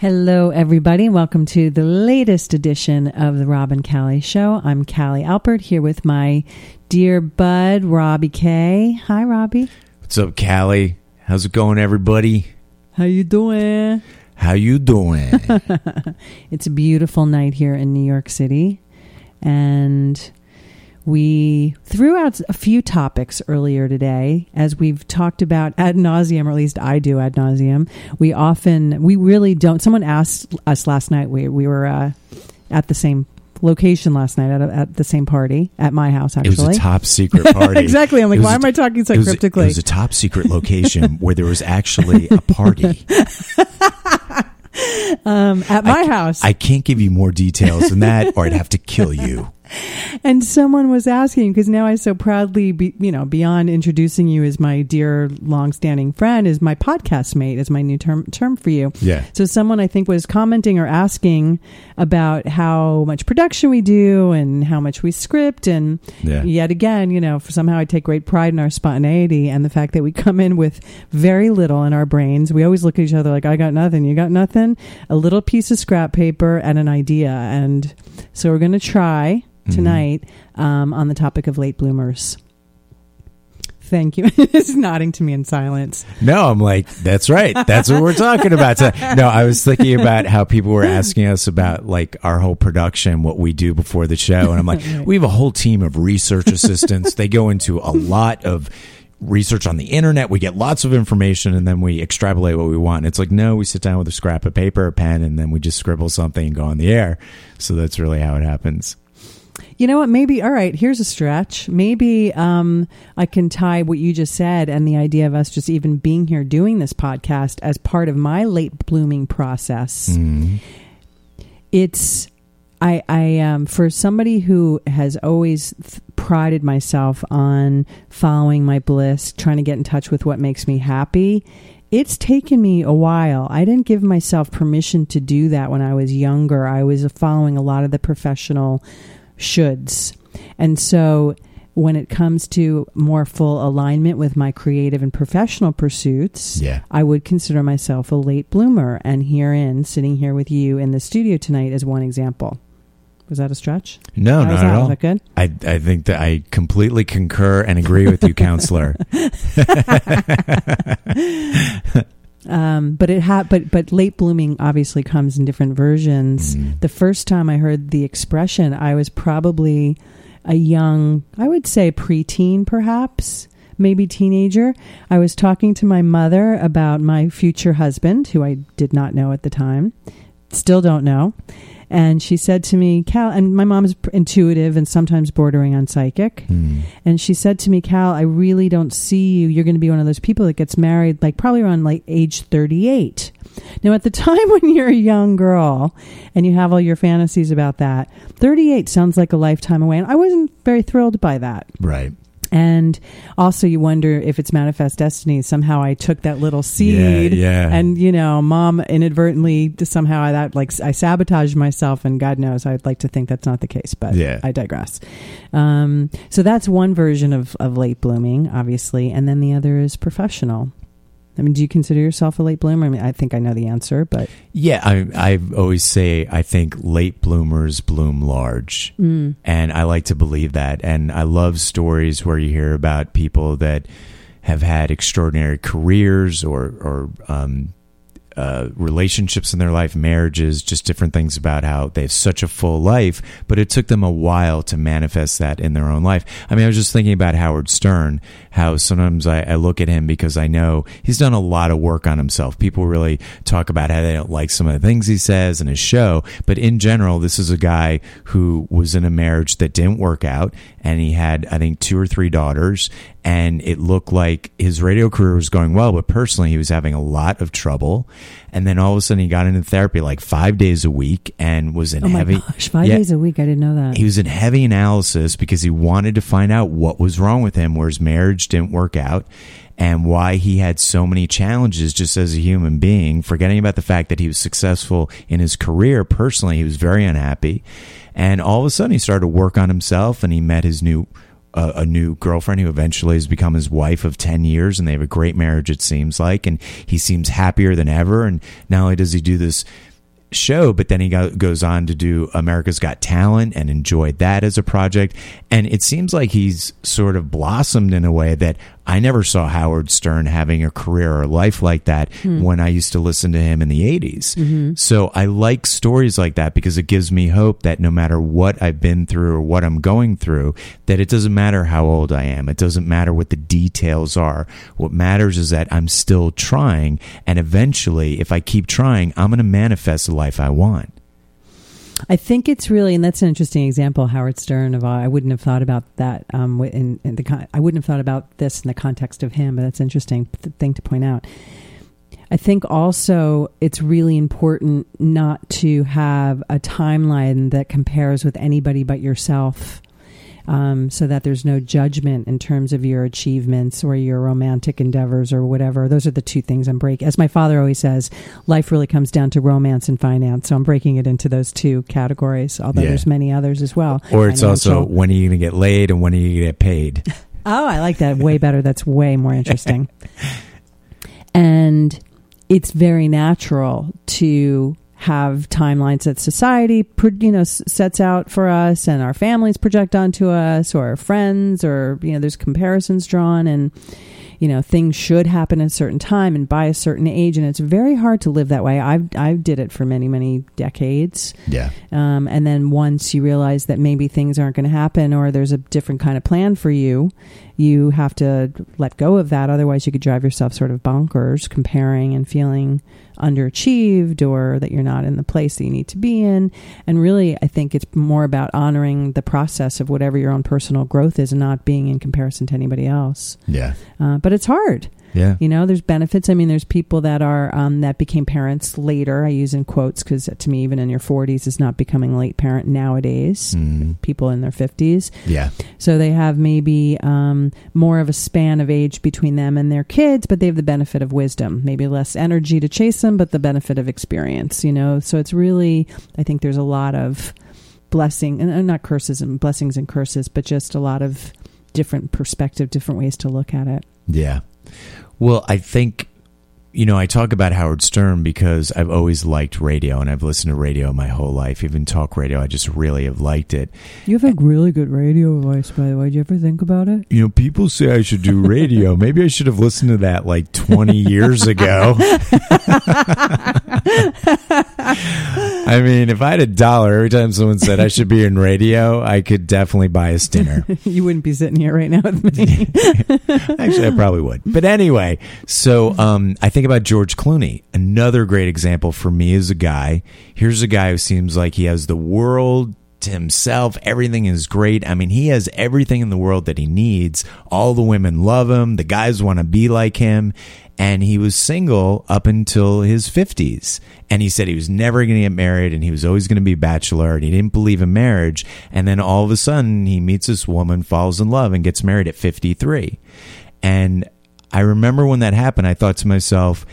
Hello, everybody. Welcome to the latest edition of the Rob and Callie Show. I'm Callie Alpert here with my dear bud, Robbie K. Hi, Robbie. What's up, Callie? How's it going, everybody? How you doing? How you doing? It's a beautiful night here in New York City, and we threw out a few topics earlier today, as we've talked about ad nauseum, or at least I do ad nauseum. We often, we really don't. Someone asked us last night. We we were uh, at the same location last night at, a, at the same party at my house. Actually, it was a top secret party. exactly. I'm like, why a- am I talking so it was, cryptically? It was a top secret location where there was actually a party. um, at my house. I can't give you more details than that, or I'd have to kill you. And someone was asking because now I so proudly, be, you know, beyond introducing you as my dear, longstanding friend, is my podcast mate, is my new term term for you. Yeah. So someone I think was commenting or asking about how much production we do and how much we script, and Yeah. yet again, you know, somehow I take great pride in our spontaneity and the fact that we come in with very little in our brains. We always look at each other like, "I got nothing, you got nothing," a little piece of scrap paper and an idea, and so we're going to try tonight um, on the topic of late bloomers. Thank you. It's nodding to me in silence. No, I'm like, that's right. That's what we're talking about. No, I was thinking about how people were asking us about like our whole production, what we do before the show. And I'm like, we have a whole team of research assistants. they go into a lot of research on the internet. We get lots of information and then we extrapolate what we want. And it's like, no, we sit down with a scrap of paper, a pen, and then we just scribble something and go on the air. So that's really how it happens. You know what? Maybe, all right, here's a stretch. Maybe um, I can tie what you just said and the idea of us just even being here doing this podcast as part of my late blooming process. It's, I, I, um, for somebody who has always th- prided myself on following my bliss, trying to get in touch with what makes me happy. It's taken me a while. I didn't give myself permission to do that when I was younger. I was following a lot of the professional shoulds. And so when it comes to more full alignment with my creative and professional pursuits, Yeah. I would consider myself a late bloomer. And herein, sitting here with you in the studio tonight is one example. Was that a stretch? No, How not at all. that good? I, I think that I completely concur and agree with you, counselor. Um, but it ha- but but late blooming obviously comes in different versions. Mm. The first time I heard the expression, I was probably a young, I would say preteen, perhaps maybe teenager. I was talking to my mother about my future husband, who I did not know at the time, still don't know. And she said to me, Cal, and my mom is intuitive and sometimes bordering on psychic. Mm. And she said to me, Cal, I really don't see you. You're going to be one of those people that gets married, like probably around like age 38. Now, at the time when you're a young girl and you have all your fantasies about that, 38 sounds like a lifetime away. And I wasn't very thrilled by that. Right. And also, you wonder if it's manifest destiny. Somehow, I took that little seed, yeah. and you know, mom inadvertently somehow I that like I sabotaged myself, and God knows I'd like to think that's not the case, but Yeah. I digress. Um, so that's one version of of late blooming, obviously, and then the other is professional. I mean, do you consider yourself a late bloomer? I mean, I think I know the answer, but Yeah, I I always say I think late bloomers bloom large, mm, and I like to believe that. And I love stories where you hear about people that have had extraordinary careers or or um, uh, relationships in their life, marriages, just different things about how they have such a full life, but it took them a while to manifest that in their own life. I mean, I was just thinking about Howard Stern, how sometimes I, I look at him because I know he's done a lot of work on himself. People really talk about how they don't like some of the things he says in his show, but in general, this is a guy who was in a marriage that didn't work out, and he had, I think, two or three daughters, and it looked like his radio career was going well, but personally, he was having a lot of trouble. And then all of a sudden, he got into therapy like five days a week and was in oh my heavy. gosh, five Yeah. days a week. I didn't know that. He was in heavy analysis because he wanted to find out what was wrong with him, where his marriage didn't work out, and why he had so many challenges just as a human being, forgetting about the fact that he was successful in his career. Personally, he was very unhappy. And all of a sudden, he started to work on himself and he met his new a, a new girlfriend who eventually has become his wife of 10 years and they have a great marriage it seems like and he seems happier than ever and not only does he do this show, but then he go, goes on to do America's Got Talent and enjoyed that as a project. And it seems like he's sort of blossomed in a way that I never saw Howard Stern having a career or life like that Hmm. when I used to listen to him in the 80s. Mm-hmm. So I like stories like that because it gives me hope that no matter what I've been through or what I'm going through, that it doesn't matter how old I am. It doesn't matter what the details are. What matters is that I'm still trying. And eventually, if I keep trying, I'm going to manifest life I want. I think it's really, and that's an interesting example. Howard Stern of I wouldn't have thought about that. Um, in, in the I wouldn't have thought about this in the context of him, but that's interesting thing to point out. I think also it's really important not to have a timeline that compares with anybody but yourself. Um, so that there's no judgment in terms of your achievements or your romantic endeavors or whatever. Those are the two things I'm breaking. As my father always says, life really comes down to romance and finance. So I'm breaking it into those two categories, although Yeah. there's many others as well. Or it's also when are you going to get laid and when are you going to get paid? Oh, I like that way better. That's way more interesting. and it's very natural to have timelines that society, you know, sets out for us, and our families project onto us, or our friends, or you know, there's comparisons drawn, and you know, things should happen at a certain time and by a certain age, and it's very hard to live that way. I've I did it for many many decades. Yeah. Um, and then once you realize that maybe things aren't going to happen or there's a different kind of plan for you, you have to let go of that. Otherwise, you could drive yourself sort of bonkers, comparing and feeling underachieved or that you're not in the place that you need to be in. And really, I think it's more about honoring the process of whatever your own personal growth is and not being in comparison to anybody else. Yeah. Uh, but it's hard. Yeah. You know, there's benefits. I mean, there's people that are um, that became parents later. I use in quotes because to me, even in your 40s, is not becoming late parent nowadays. Mm, People in their 50s, yeah. so they have maybe um, more of a span of age between them and their kids, but they have the benefit of wisdom. Maybe less energy to chase them, but the benefit of experience. You know, so it's really. I think there's a lot of blessing and not curses and blessings and curses, but just a lot of different perspective, different ways to look at it. Yeah. Well, I think, you know, I talk about Howard Stern because I've always liked radio and I've listened to radio my whole life, even talk radio. I just really have liked it. You have a really good radio voice, by the way. Did you ever think about it? You know, people say I should do radio. Maybe I should have listened to that like 20 years ago. I mean, if I had a dollar every time someone said I should be in radio, I could definitely buy us dinner. you wouldn't be sitting here right now with me. Actually, I probably would. But anyway, so um, I think about George Clooney. Another great example for me is a guy. Here's a guy who seems like he has the world to himself. Everything is great. I mean, he has everything in the world that he needs. All the women love him. The guys want to be like him. And he was single up until his 50s. And he said he was never going to get married and he was always going to be bachelor and he didn't believe in marriage. And then all of a sudden, he meets this woman, falls in love, and gets married at 53. And I remember when that happened, I thought to myself,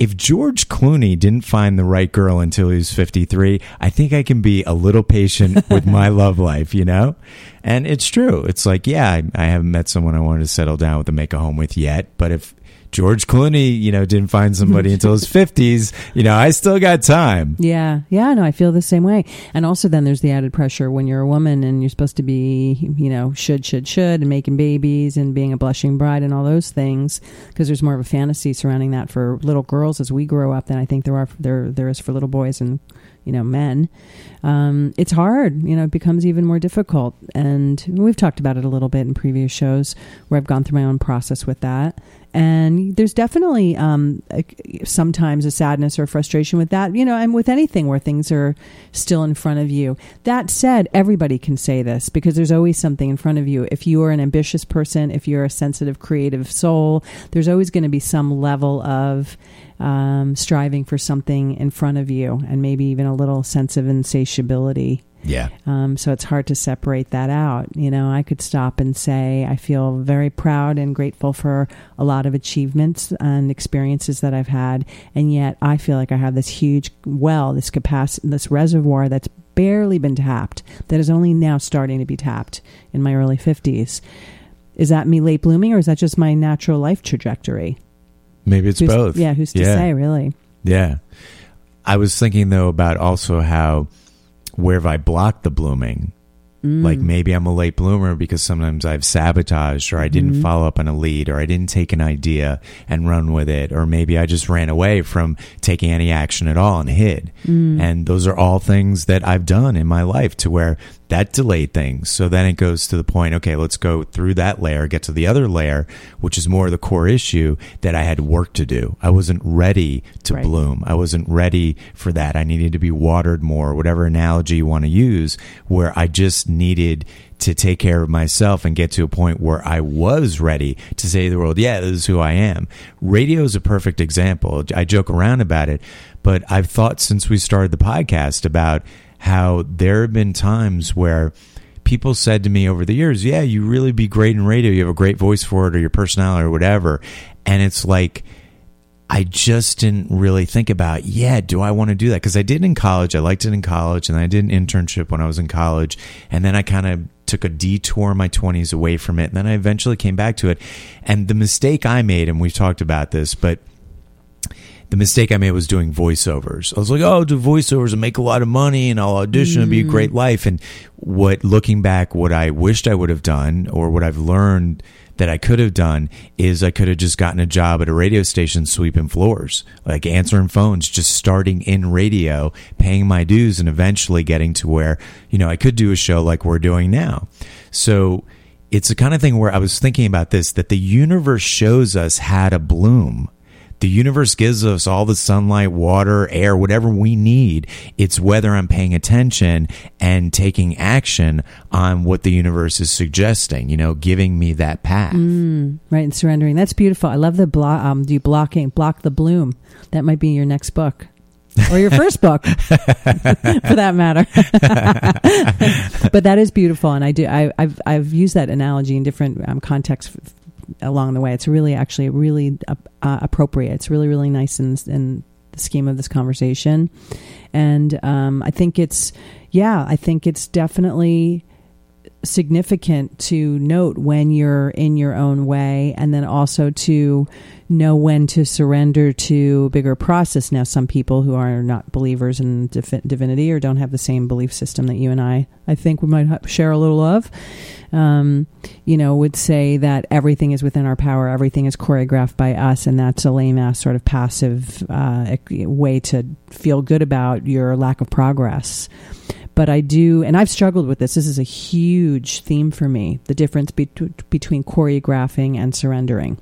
if George Clooney didn't find the right girl until he was 53, I think I can be a little patient with my love life, you know? And it's true. It's like, yeah, I, I haven't met someone I wanted to settle down with and make a home with yet, but if George Clooney, you know, didn't find somebody until his 50s, you know, I still got time. yeah, yeah, no, I feel the same way. And also, then there's the added pressure when you're a woman and you're supposed to be, you know, should, should, should, and making babies and being a blushing bride and all those things, because there's more of a fantasy surrounding that for little girls as we grow up than I think there are there there is for little boys and you know men. Um, it's hard, you know, it becomes even more difficult, and we've talked about it a little bit in previous shows where I've gone through my own process with that. And there's definitely um, a- sometimes a sadness or frustration with that, you know, and with anything where things are still in front of you. That said, everybody can say this because there's always something in front of you. If you are an ambitious person, if you're a sensitive, creative soul, there's always going to be some level of um, striving for something in front of you and maybe even a little sense of insatiability. Yeah. Um, so it's hard to separate that out. You know, I could stop and say I feel very proud and grateful for a lot of achievements and experiences that I've had, and yet I feel like I have this huge well, this capacity, this reservoir that's barely been tapped, that is only now starting to be tapped in my early fifties. Is that me late blooming or is that just my natural life trajectory? Maybe it's Who's- both. Yeah, who's to Yeah. say, really? Yeah. I was thinking though about also how where have I blocked the blooming? Mm. Like maybe I'm a late bloomer because sometimes I've sabotaged or I didn't Mhm. follow up on a lead or I didn't take an idea and run with it or maybe I just ran away from taking any action at all and hid. Mm. And those are all things that I've done in my life to where that delayed things. So then it goes to the point, okay, let's go through that layer, get to the other layer, which is more the core issue that I had work to do. I wasn't ready to Right. bloom. I wasn't ready for that. I needed to be watered more, whatever analogy you want to use, where I just needed to take care of myself and get to a point where I was ready to say to the world, yeah, this is who I am. Radio is a perfect example. I joke around about it, but I've thought since we started the podcast about how there have been times where people said to me over the years, yeah, you really be great in radio. You have a great voice for it or your personality or whatever. And it's like, I just didn't really think about, yeah, do I want to do that? Because I did in college. I liked it in college, and I did an internship when I was in college. And then I kind of took a detour in my 20s away from it. And then I eventually came back to it. And the mistake I made, and we've talked about this, but the mistake I made was doing voiceovers. I was like, oh, I'll do voiceovers and make a lot of money and I'll audition and be a great mm. life. And what, looking back, what I wished I would have done or what I've learned that I could have done is I could have just gotten a job at a radio station sweeping floors, like answering phones, just starting in radio, paying my dues and eventually getting to where, you know, I could do a show like we're doing now. So it's the kind of thing where I was thinking about this that the universe shows us how to bloom. The universe gives us all the sunlight, water, air, whatever we need. It's whether I'm paying attention and taking action on what the universe is suggesting, you know, giving me that path. Mm, right, and surrendering. That's beautiful. I love the block. Um, do you blocking block the bloom? That might be your next book, or your first book, for that matter. but that is beautiful, and I do. I, I've I've used that analogy in different um, contexts along the way. It's really actually really uh, uh, appropriate. It's really really nice in in the scheme of this conversation, and um, I think it's yeah. I think it's definitely significant to note when you're in your own way and then also to know when to surrender to bigger process now some people who are not believers in divinity or don't have the same belief system that you and i i think we might share a little of um, you know would say that everything is within our power everything is choreographed by us and that's a lame ass sort of passive uh, way to feel good about your lack of progress but I do, and I've struggled with this. This is a huge theme for me the difference be- between choreographing and surrendering.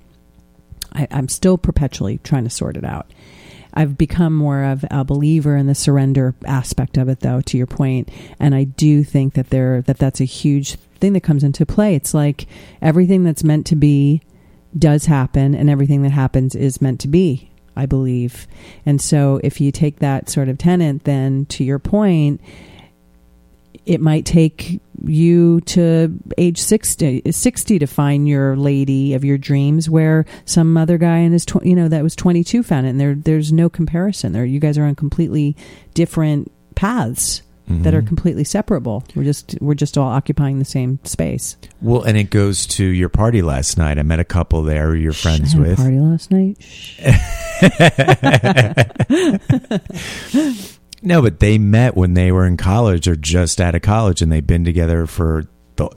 I, I'm still perpetually trying to sort it out. I've become more of a believer in the surrender aspect of it, though. To your point, and I do think that there that that's a huge thing that comes into play. It's like everything that's meant to be does happen, and everything that happens is meant to be. I believe, and so if you take that sort of tenant, then to your point, it might take you to age 60, 60 to find your lady of your dreams where some other guy in his tw- you know that was 22 found it and there there's no comparison there you guys are on completely different paths that are Mhm. completely separable we're just we're just all occupying the same space Well, and it goes to your party last night. I met a couple there you're friends Shh, a with. party last night Shh. No, but they met when they were in college or just out of college, and they've been together for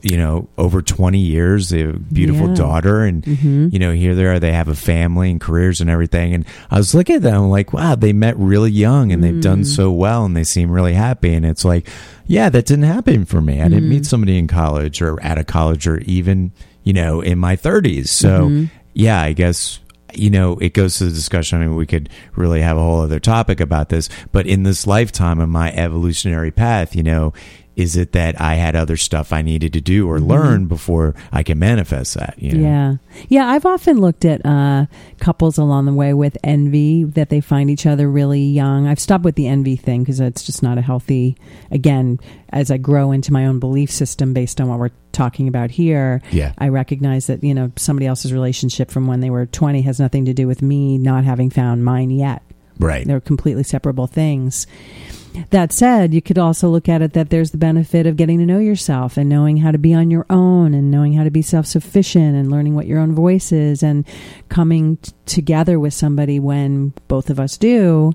you know over twenty years. They have a beautiful Yeah. daughter, and Mhm. you know here they are. They have a family and careers and everything. And I was looking at them like, wow, they met really young, and they've done Mm. so well, and they seem really happy. And it's like, yeah, that didn't happen for me. I didn't Mm. meet somebody in college or out of college or even you know in my thirties. So Mhm. yeah, I guess you know it goes to the discussion. I mean, we could really have a whole other topic about this, but in this lifetime of my evolutionary path, you know, is it that I had other stuff I needed to do or learn before I can manifest that? You know? Yeah. Yeah. I've often looked at uh, couples along the way with envy that they find each other really young. I've stopped with the envy thing because it's just not a healthy, again, as I grow into my own belief system based on what we're talking about here, Yeah. I recognize that, you know, somebody else's relationship from when they were 20 has nothing to do with me not having found mine yet. Right. They're completely separable things. That said, you could also look at it that there's the benefit of getting to know yourself and knowing how to be on your own and knowing how to be self sufficient and learning what your own voice is and coming t- together with somebody when both of us do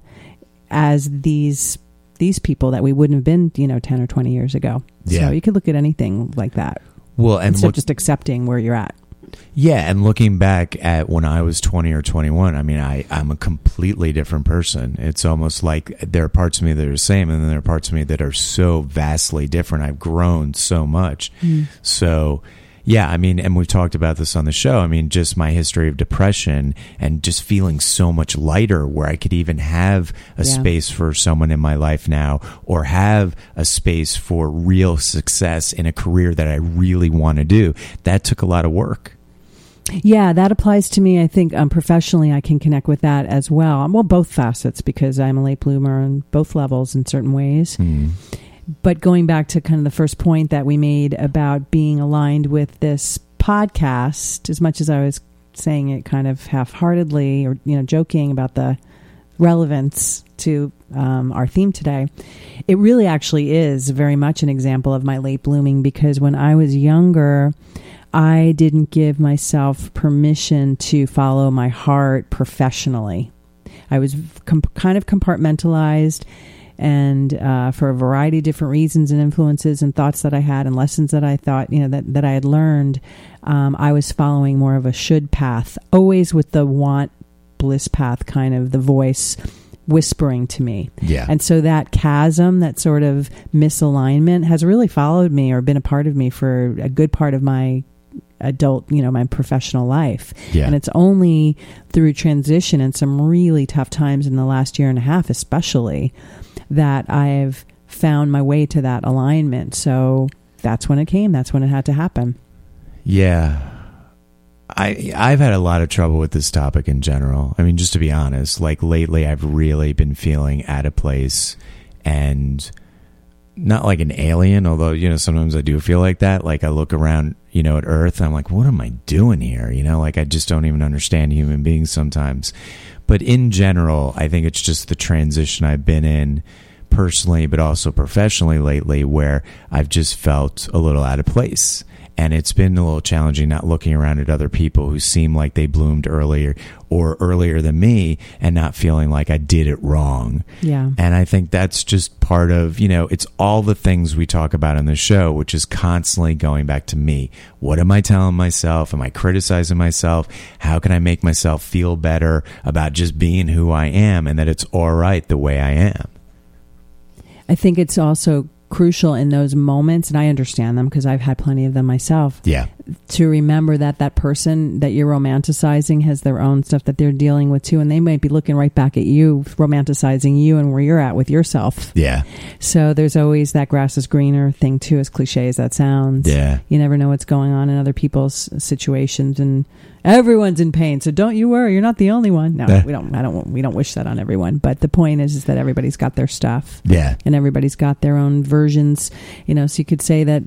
as these these people that we wouldn't have been, you know, 10 or 20 years ago. Yeah. So you could look at anything like that Well, and instead of just accepting where you're at. Yeah, and looking back at when I was 20 or 21, I mean, I, I'm a completely different person. It's almost like there are parts of me that are the same, and then there are parts of me that are so vastly different. I've grown so much. Hmm. So, yeah, I mean, and we've talked about this on the show. I mean, just my history of depression and just feeling so much lighter where I could even have a Yeah. space for someone in my life now or have a space for real success in a career that I really want to do. That took a lot of work. Yeah, that applies to me. I think um, professionally, I can connect with that as well. Well, both facets because I'm a late bloomer on both levels in certain ways. But going back to kind of the first point that we made about being aligned with this podcast, as much as I was saying it kind of half-heartedly or you know joking about the relevance to um, our theme today, it really actually is very much an example of my late blooming because when I was younger. I didn't give myself permission to follow my heart professionally. I was kind of compartmentalized, and uh, for a variety of different reasons and influences and thoughts that I had and lessons that I thought you know that that I had learned, um, I was following more of a should path, always with the want bliss path kind of the voice whispering to me. Yeah. And so that chasm, that sort of misalignment has really followed me or been a part of me for a good part of my adult, you know, my professional life. Yeah. And it's only through transition and some really tough times in the last year and a half, especially, that I've found my way to that alignment. So that's when it came. That's when it had to happen. Yeah. I I've had a lot of trouble with this topic in general. I mean, just to be honest, like lately I've really been feeling out of place and not like an alien, although, you know, sometimes I do feel like that. Like I look around, you know, at Earth and I'm like, what am I doing here? You know, like I just don't even understand human beings sometimes. But in general, I think it's just the transition I've been in personally, but also professionally lately, where I've just felt a little out of place. And it's been a little challenging not looking around at other people who seem like they bloomed earlier or earlier than me and not feeling like I did it wrong. Yeah. And I think that's just part of, you know, it's all the things we talk about on the show, which is constantly going back to me. What am I telling myself? Am I criticizing myself? How can I make myself feel better about just being who I am and that it's all right the way I am? I think it's also crucial in those moments, and I understand them because I've had plenty of them myself. Yeah. To remember that that person that you're romanticizing has their own stuff that they're dealing with too and they might be looking right back at you romanticizing you and where you're at with yourself Yeah. so there's always that grass is greener thing too as cliche as that sounds Yeah. you never know what's going on in other people's situations and everyone's in pain so don't you worry you're not the only one no we don't i don't we don't wish that on everyone but the point is is that everybody's got their stuff Yeah. and everybody's got their own versions you know so you could say that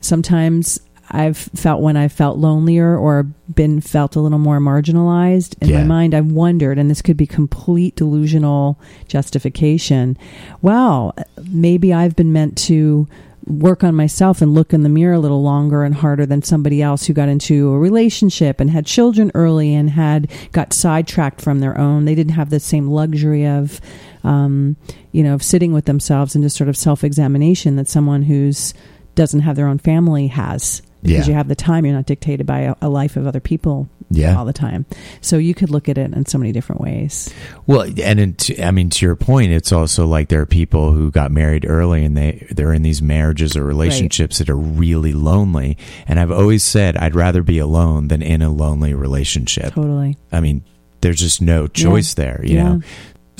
sometimes i've felt when i've felt lonelier or been felt a little more marginalized in Yeah. my mind i've wondered and this could be complete delusional justification. Well maybe i've been meant to work on myself and look in the mirror a little longer and harder than somebody else who got into a relationship and had children early and had got sidetracked from their own. They didn't have the same luxury of um, you know of sitting with themselves and just sort of self-examination that someone who's doesn't have their own family has because Yeah. you have the time you're not dictated by a, a life of other people Yeah. all the time so you could look at it in so many different ways Well, and I mean, to your point, it's also like there are people who got married early and they they're in these marriages or relationships that are really lonely. And I've always said I'd rather be alone than in a lonely relationship. totally I mean, there's just no choice there, you Yeah. know.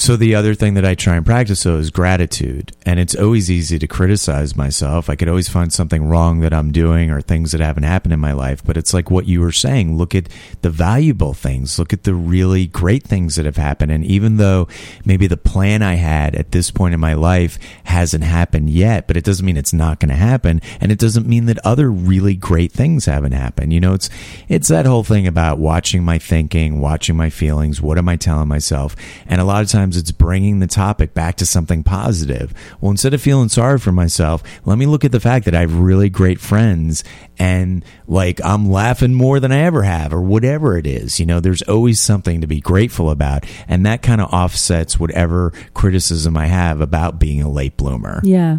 So the other thing that I try and practice though is gratitude. And it's always easy to criticize myself. I could always find something wrong that I'm doing or things that haven't happened in my life. But it's like what you were saying. Look at the valuable things. Look at the really great things that have happened. And even though maybe the plan I had at this point in my life hasn't happened yet, but it doesn't mean it's not going to happen. And it doesn't mean that other really great things haven't happened. You know, it's, it's that whole thing about watching my thinking, watching my feelings. What am I telling myself? And a lot of times sometimes it's bringing the topic back to something positive. Well, instead of feeling sorry for myself, let me look at the fact that I have really great friends and like I'm laughing more than I ever have or whatever it is. You know, there's always something to be grateful about. And that kind of offsets whatever criticism I have about being a late bloomer. Yeah.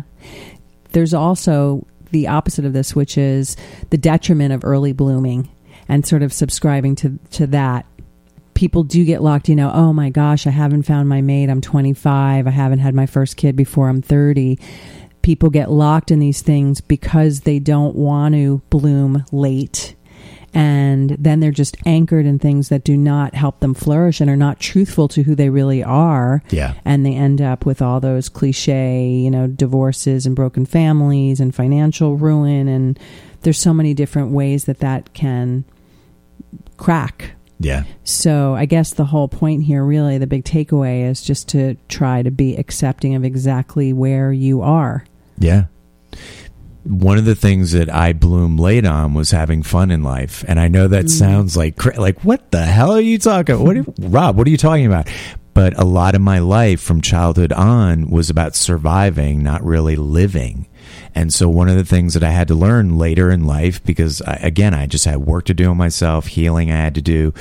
There's also the opposite of this, which is the detriment of early blooming and sort of subscribing to, to that. People do get locked, you know, oh my gosh, I haven't found my mate. I'm 25. I haven't had my first kid before I'm 30. People get locked in these things because they don't want to bloom late and then they're just anchored in things that do not help them flourish and are not truthful to who they really are. Yeah. And they end up with all those cliche, you know, divorces and broken families and financial ruin. And there's so many different ways that that can crack. Yeah. So I guess the whole point here, really, the big takeaway is just to try to be accepting of exactly where you are. Yeah one of the things that I bloom late on was having fun in life, and I know that mm. sounds like like what the hell are you talking? What, are, Rob? What are you talking about? But a lot of my life from childhood on was about surviving, not really living. And so one of the things that I had to learn later in life, because I, again, I just had work to do on myself, healing I had to do,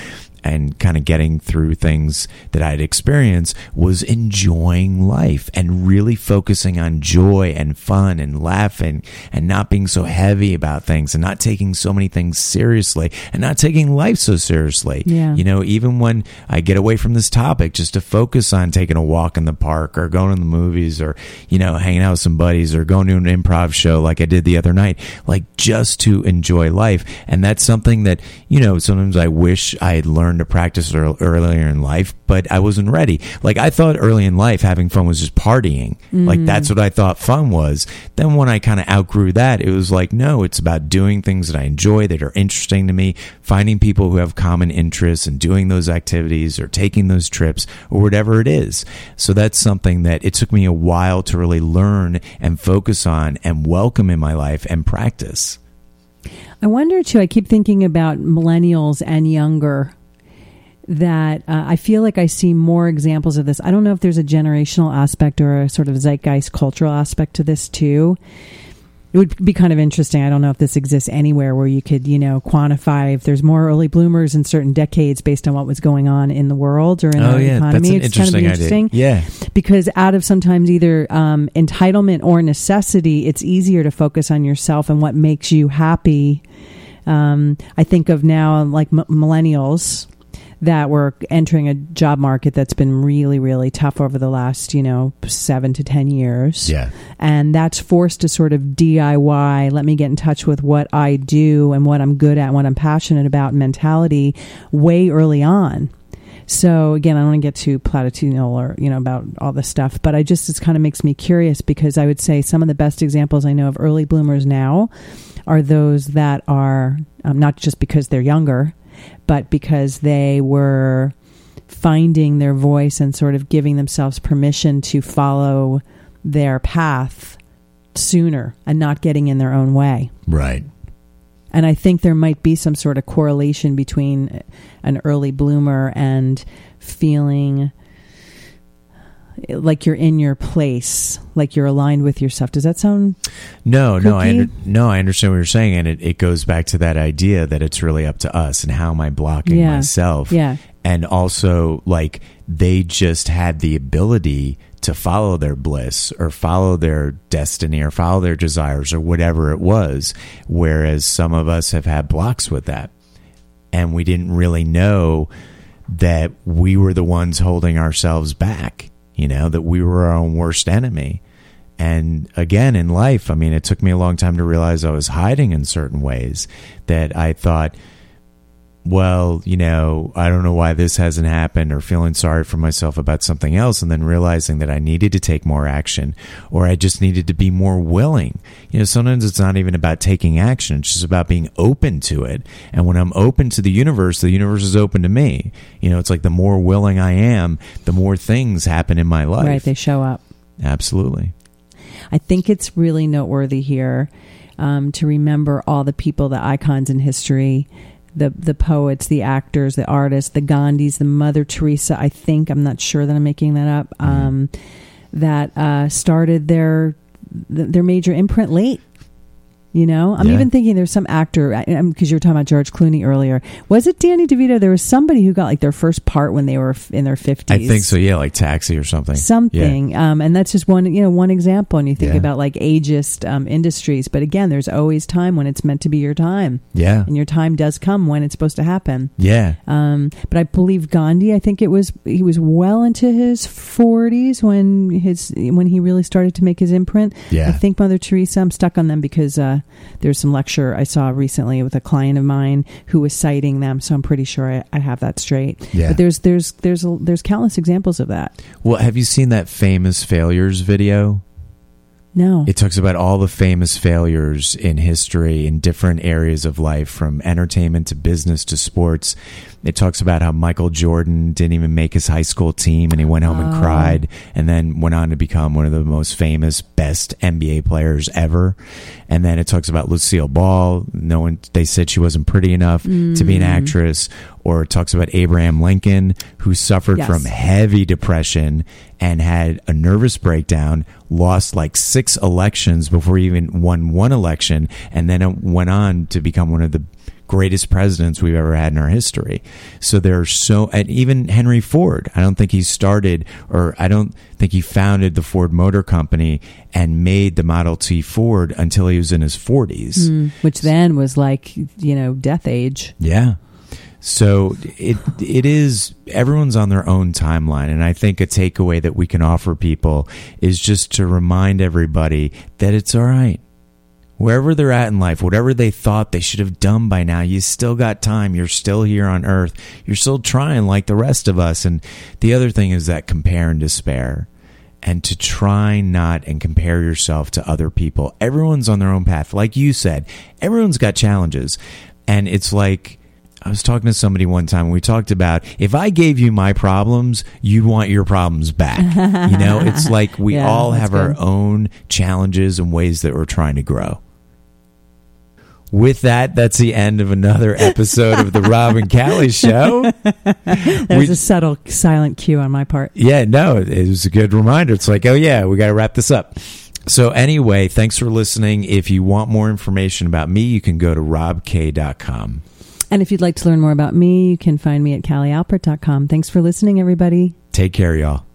and kind of getting through things that I'd experienced was enjoying life and really focusing on joy and fun and laughing and not being so heavy about things and not taking so many things seriously and not taking life so seriously. Yeah. You know, even when I get away from this topic, just to focus on taking a walk in the park or going to the movies or, you know, hanging out with some buddies or going to an improv show like I did the other night, like just to enjoy life. And that's something that, you know, sometimes I wish I had learned to practice earlier in life, but I wasn't ready. Like I thought early in life having fun was just partying. Mm. Like that's what I thought fun was. Then when I kind of outgrew that, it was like, no, it's about doing things that I enjoy that are interesting to me, finding people who have common interests and doing those activities or taking those trips or whatever it is. So that's something that it took me a while to really learn and focus on and welcome in my life and practice. I wonder too, I keep thinking about millennials and younger that uh, I feel like I see more examples of this. I don't know if there's a generational aspect or a sort of zeitgeist cultural aspect to this too. It would be kind of interesting. I don't know if this exists anywhere where you could, you know, quantify if there's more early bloomers in certain decades based on what was going on in the world or in oh, our yeah, economy. it's kind of interesting. Idea. Yeah. Because out of sometimes either um, entitlement or necessity, it's easier to focus on yourself and what makes you happy. Um, I think of now like m- millennials that we're entering a job market that's been really, really tough over the last, you know, seven to 10 years. Yeah. And that's forced to sort of DIY, let me get in touch with what I do and what I'm good at, and what I'm passionate about mentality way early on. So again, I don't want to get too platitudinal or you know about all this stuff, but I just it kind of makes me curious because I would say some of the best examples I know of early bloomers now are those that are um, not just because they're younger, but because they were finding their voice and sort of giving themselves permission to follow their path sooner and not getting in their own way. Right. And I think there might be some sort of correlation between an early bloomer and feeling like you're in your place, like you're aligned with yourself. Does that sound? No, no, I under, no, I understand what you're saying, and it, it goes back to that idea that it's really up to us and how am I blocking yeah. myself? Yeah, and also like they just had the ability to follow their bliss or follow their destiny or follow their desires or whatever it was, whereas some of us have had blocks with that, and we didn't really know that we were the ones holding ourselves back you know, that we were our own worst enemy. And again, in life, I mean, it took me a long time to realize I was hiding in certain ways that I thought, well, you know, I don't know why this hasn't happened, or feeling sorry for myself about something else, and then realizing that I needed to take more action, or I just needed to be more willing. You know, sometimes it's not even about taking action, it's just about being open to it. And when I'm open to the universe, the universe is open to me. You know, it's like the more willing I am, the more things happen in my life. Right, they show up. Absolutely. I think it's really noteworthy here um, to remember all the people, the icons in history the the poets, the actors, the artists, the Gandhis, the Mother Teresa. I think I'm not sure that I'm making that up. Mm-hmm. Um, that uh, started their their major imprint late. You know, I'm Yeah. even thinking there's some actor because you were talking about George Clooney earlier. Was it Danny DeVito? There was somebody who got like their first part when they were in their 50s. I think so. Yeah, like Taxi or something. something um, and that's just one you know one example and you think Yeah. about like ageist um, industries but again there's always time when it's meant to be your time Yeah. and your time does come when it's supposed to happen Yeah. um, but i believe gandhi i think it was he was well into his 40s when his when he really started to make his imprint Yeah. i think mother teresa i'm stuck on them because uh, there's some lecture i saw recently with a client of mine who was citing them so i'm pretty sure i, I have that straight Yeah. but there's there's there's a, there's countless examples of that Well, have you seen that famous failures video? no It talks about all the famous failures in history in different areas of life, from entertainment to business to sports. It talks about how Michael Jordan didn't even make his high school team and he went home and Oh. cried and then went on to become one of the most famous, best NBA players ever. And then it talks about Lucille Ball. No one, they said she wasn't pretty enough to be an mm. actress. Or it talks about Abraham Lincoln, who suffered Yes. from heavy depression and had a nervous breakdown, lost like six elections before he even won one election, and then it went on to become one of the greatest presidents we've ever had in our history. So there are so, and even Henry Ford, I don't think he started, or I don't think he founded the Ford Motor Company and made the Model T Ford until he was in his 40s. Mm, which then was like you know death age Yeah. So it it is everyone's on their own timeline and I think a takeaway that we can offer people is just to remind everybody that it's all right. Wherever they're at in life, whatever they thought they should have done by now, you still got time. You're still here on earth. You're still trying like the rest of us. And the other thing is that compare and despair and to try not and compare yourself to other people. Everyone's on their own path. Like you said, everyone's got challenges. And it's like, I was talking to somebody one time and we talked about if I gave you my problems, you want your problems back. you know, it's like we Yeah, all have our own challenges and ways that we're trying to grow. With that, that's the end of another episode of the Rob and Callie Show. There's a subtle silent cue on my part. Yeah, no, it was a good reminder. It's like, oh yeah, we got to wrap this up. So anyway, thanks for listening. If you want more information about me, you can go to robk.com. And if you'd like to learn more about me, you can find me at calliealpert.com. Thanks for listening, everybody. Take care, y'all.